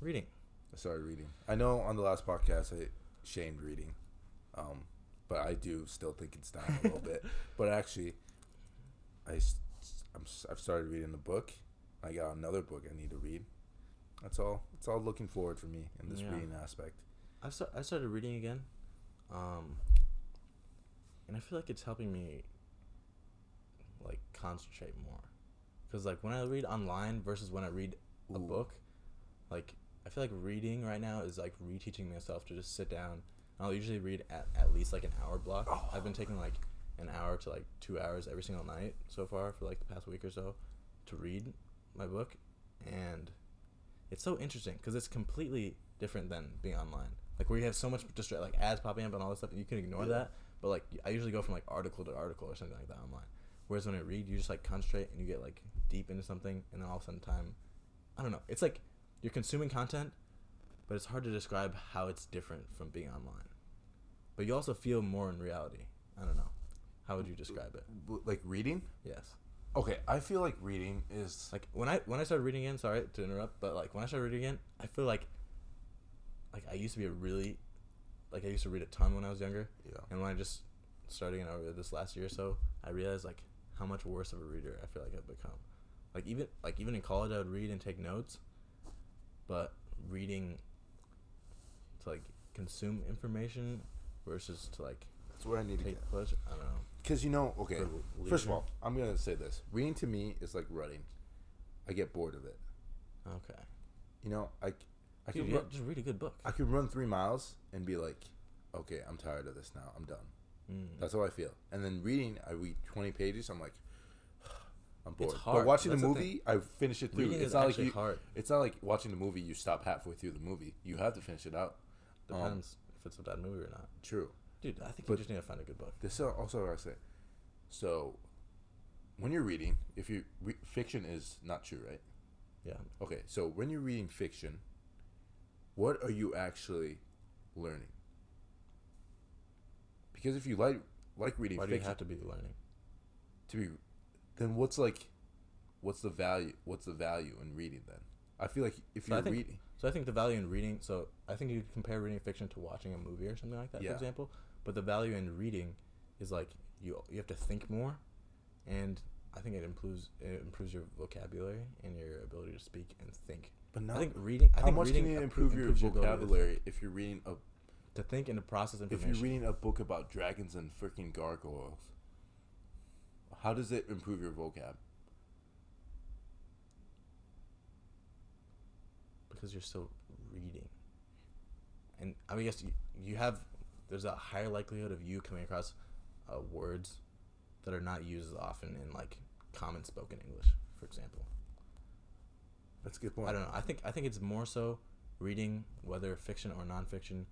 Reading. I started reading. I know on the last podcast I shamed reading, um, but I do still think it's dying a little bit. But actually, I s- I've started reading a book. I got another book I need to read. That's all. It's all looking forward for me in this Yeah. reading aspect. I start, I started reading again, um, and I feel like it's helping me like concentrate more, because like when I read online versus when I read a Ooh. book, like I feel like reading right now is like reteaching myself to just sit down. I'll usually read at, at least like an hour block. Oh. I've been taking like an hour to like two hours every single night so far for like the past week or so to read my book, and it's so interesting because it's completely different than being online. Like where you have so much distra- like ads popping up and all this stuff, and you can ignore Yeah. that. But like I usually go from like article to article or something like that online. Whereas when I read, you just like concentrate and you get like deep into something, and then all of a sudden time, I don't know. It's like you're consuming content, but it's hard to describe how it's different from being online. But you also feel more in reality. I don't know. How would you describe it? Like reading. Yes. Okay, I feel like reading is Like when I when I started reading again, sorry to interrupt, but like when I started reading again, I feel like like I used to be a really like I used to read a ton when I was younger, yeah. and when I just started again over uh, this last year or so, I realized like how much worse of a reader I feel like I've become. Like even like even in college, I would read and take notes, but reading to like consume information versus to like That's where I need to take get. pleasure. I don't know. Because you know, okay. First of all, I'm gonna say this: reading to me is like running. I get bored of it. Okay. You know, I, I Dude, could yeah, run, just read a good book. I could run three miles and be like, okay, I'm tired of this now. I'm done. Mm. That's how I feel. And then reading, I read 20 pages. I'm like, I'm bored. But hard. watching That's the the movie, I finish it through. Reading it's not like you. hard. It's not like watching the movie. You stop halfway through the movie. You have to finish it out. Um, Depends if it's a bad movie or not. True. Dude, I think But- you just need to find a good book. This is also what I say. So, when you're reading, if you re- fiction is not true, right? Yeah. Okay, so when you're reading fiction, what are you actually learning? Because if you like like reading Why do you have to be learning? to be, then what's like, what's the value? What's the value in reading then? I feel like if So you're think- reading, So I think the value in reading. So I think you could compare reading fiction to watching a movie or something like that, Yeah. for example. But the value in reading is like you you have to think more, and I think it improves it improves your vocabulary and your ability to speak and think. But not I think reading. I how think much reading can you appro- improve your improves ability to vocabulary if you're reading a to think and to process if you're reading a book about dragons and freaking gargoyles? How does it improve your vocab? because you're still reading. And I mean, yes, you, you have there's a higher likelihood of you coming across uh, words that are not used often in like common spoken English, for example. That's a good point. I don't know. I think I think it's more so reading, whether fiction or nonfiction,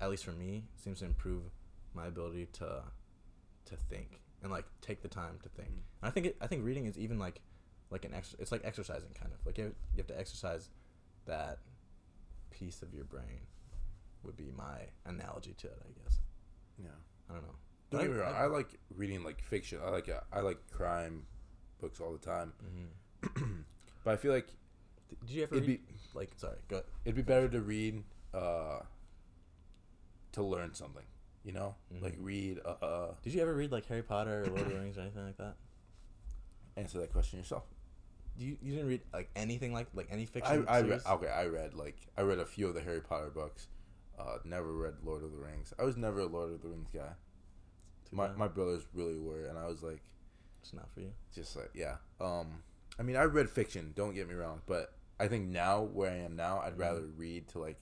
at least for me, seems to improve my ability to to think and like take the time to think. Mhm. And I think it, I think reading is even like like an ex- it's like exercising kind of like you have, you have to exercise that piece of your brain would be my analogy to it, I guess. Yeah. I don't know. Don't get me I- wrong. I- I, like reading like fiction. I like uh, I like crime books all the time. Mm-hmm. But I feel like Did you ever it'd read, be like sorry, go ahead. it'd be better to read uh, to learn something. You know, like Mhm. read. Uh, uh, Did you ever read like Harry Potter or Lord of the Rings or anything like that? answer that question yourself. You you didn't read like anything like like any fiction I, I read okay. I read like I read a few of the Harry Potter books. Uh, never read Lord of the Rings. I was never a Lord of the Rings guy. Too My bad. my brothers really were, and I was like, It's not for you. just like yeah. Um, I mean, I read fiction. Don't get me wrong, but I think now where I am now, I'd Mhm. rather read to like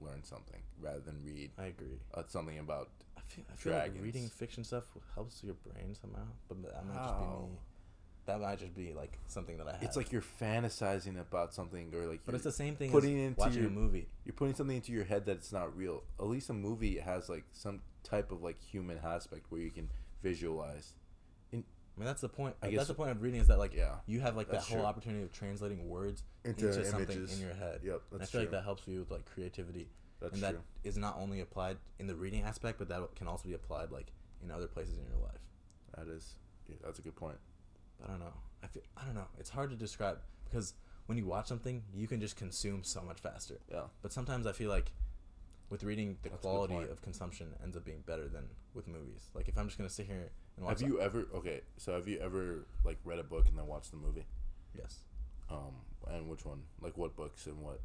learn something rather than read I agree. uh, something about. I feel I feel like reading fiction stuff helps your brain somehow, but that might just be me. That might just be like something that I have. It's like you're fantasizing about something, or like but it's the same thing putting into watching your- a movie. you're putting something into your head that's not real. At least a movie has like some type of like human aspect where you can visualize. I mean, that's the point. I guess- that's the point of reading is that like Yeah. you have like that whole true. opportunity of translating words Into into, something in your head. Yep, And I feel true. like that helps you with like creativity, That's and true. that is not only applied in the reading aspect, but that can also be applied like in other places in your life. That is, yeah, that's a good point. I don't know. I feel I don't know. It's hard to describe because when you watch something, you can just consume so much faster. Yeah. But sometimes I feel like with reading, the That's quality of consumption ends up being better than with movies. Like if I'm just gonna sit here Have you ever okay? So have you ever like read a book and then watched the movie? yes, Um, and which one? Like what books and what?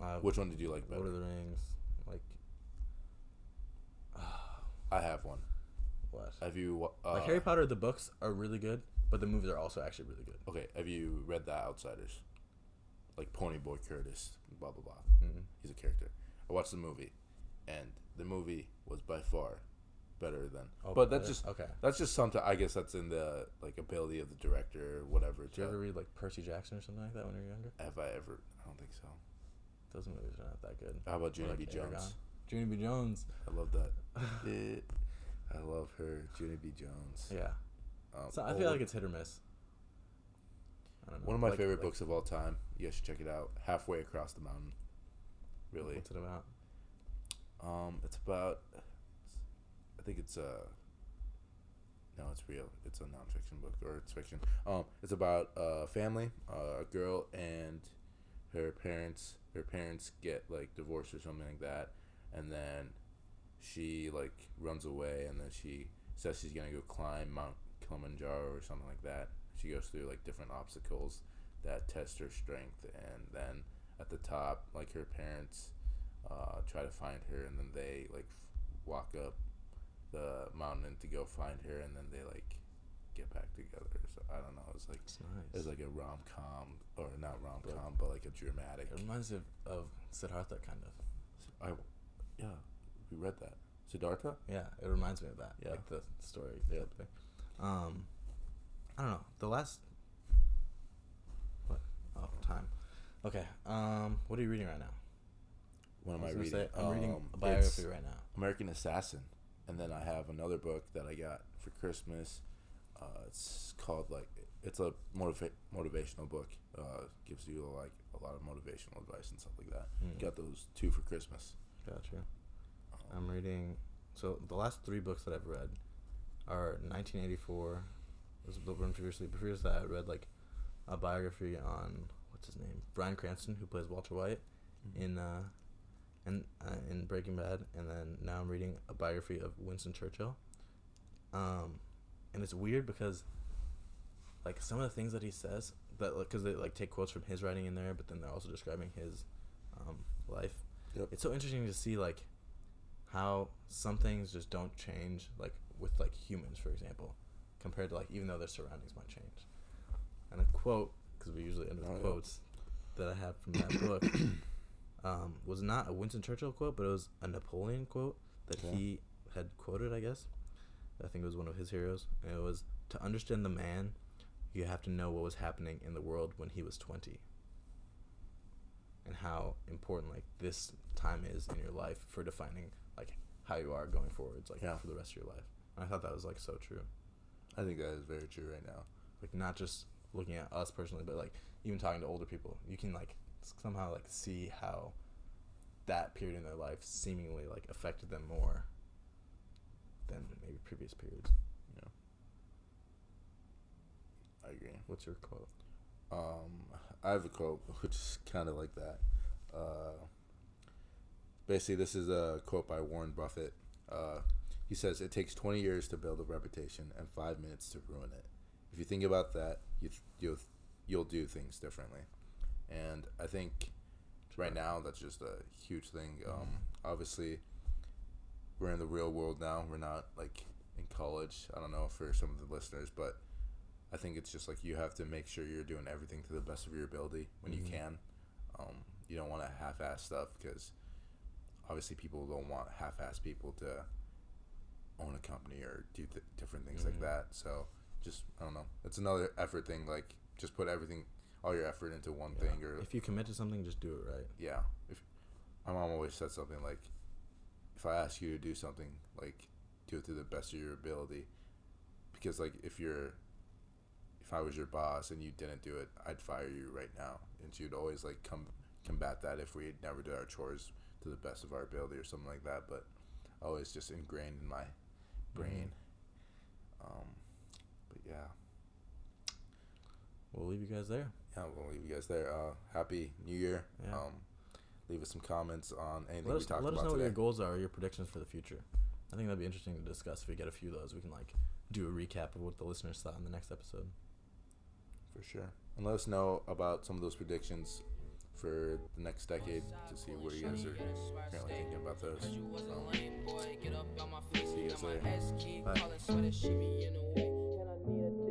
uh, Which one did you like better? Lord of the Rings, like I have one. what? Have you? Uh, like Harry Potter, the books are really good, but the movies are also actually really good. Okay, have you read The Outsiders? Like Ponyboy Curtis, blah blah blah. Mm-hmm. He's a character. I watched the movie, and the movie was by far better than. Oh, but that's just okay. that's just something. I guess that's in the like ability of the director or whatever. Did you ever read like Percy Jackson or something like that when you were younger? have I ever? I don't think so. Those movies are not that good. How about Junie like, B. Aragon. Jones? Junie B. Jones. I love that. it, I love her, Junie B. Jones. Yeah. Um, So I feel old- like it's hit or miss. I don't know. one of my Like- favorite like, books of all time. You guys should check it out. Halfway across the mountain. Really. What's it about? Um, it's about. I think it's a. No, it's real. It's a nonfiction book or it's fiction. Um, it's about a family, uh, a girl and her parents. Her parents get like divorced or something like that, and then she like runs away, and then she says she's gonna go climb Mount Kilimanjaro or something like that. She goes through like different obstacles that test her strength, and then at the top, like her parents uh, try to find her, and then they like f- walk up the mountain to go find her, and then they like get back together. So I don't know. It's like It's nice. it's like a rom com or not rom com, but like a dramatic. It reminds me of, of Siddhartha, kind of. I, yeah, we read that. Siddhartha. Yeah, it reminds me of that. Yeah. like the story the day. Um, I don't know. The last. What? Oh, time. Okay. Um, what are you reading right now? What am I I, reading? say, I'm reading Um, a biography right now. American Assassin, and then I have another book that I got for Christmas. Uh, it's called like it's a motiva- motivational book. Uh, gives you like a lot of motivational advice and stuff like that. Mm. Got those two for Christmas. Gotcha. Um, I'm reading. So the last three books that I've read are 1984. Was the one previously. Previous that, I read like a biography on what's his name, Bryan Cranston, who plays Walter White Mhm. in uh, in uh, in Breaking Bad, and then now I'm reading a biography of Winston Churchill. Um, and it's weird because like some of the things that he says that because they like take quotes from his writing in there, but then they're also describing his um, life. Yep. It's so interesting to see like how some things just don't change like with like humans, for example, compared to like even though their surroundings might change. And a quote because we usually end with Oh, yeah. quotes that I have from that book um, was not a Winston Churchill quote, but it was a Napoleon quote that Okay. he had quoted, I guess. I think it was one of his heroes. And it was to understand the man, you have to know what was happening in the world when he was 20. And how important like this time is in your life for defining like how you are going forwards like Yeah. for the rest of your life. And I thought that was like so true. I think that is very true right now. Like not just looking at us personally, but like even talking to older people, you can like somehow like see how that period in their life seemingly like affected them more than maybe previous periods. Yeah, I agree. What's your quote? Um, I have a quote which is kind of like that. Uh, basically, this is a quote by Warren Buffett. Uh, he says, "It takes 20 years to build a reputation and five minutes to ruin it. If you think about that, you you'll you'll do things differently." And I think right now that's just a huge thing. Um, obviously, we're in the real world now. We're not like in college. I don't know for some of the listeners, but I think it's just like you have to make sure you're doing everything to the best of your ability when Mhm. you can. Um, you don't want to half-ass stuff because obviously people don't want half-ass people to own a company or do th- different things Mhm. like that. So just I don't know. It's another effort thing. Like just put everything, all your effort into one Yeah. thing. Or if you commit to something, just do it right. yeah, if my mom always said something like, if I ask you to do something, like do it to the best of your ability, because like if you're, if I was your boss and you didn't do it, I'd fire you right now, and she'd always like come combat that if we never did our chores to the best of our ability or something like that. But always just ingrained in my brain. Um, but yeah, We'll leave you guys there. Yeah, we'll leave you guys there. Uh, happy New Year. Yeah. Um, leave us some comments on anything Let we us, talked let us about know what today. your goals are, your predictions for the future. I think that'd be interesting to discuss. If we get a few of those, we can like do a recap of what the listeners thought in the next episode. For sure. And let us know about some of those predictions for the next decade to see where you guys are currently thinking about those. Um, see you guys later. Bye. Bye.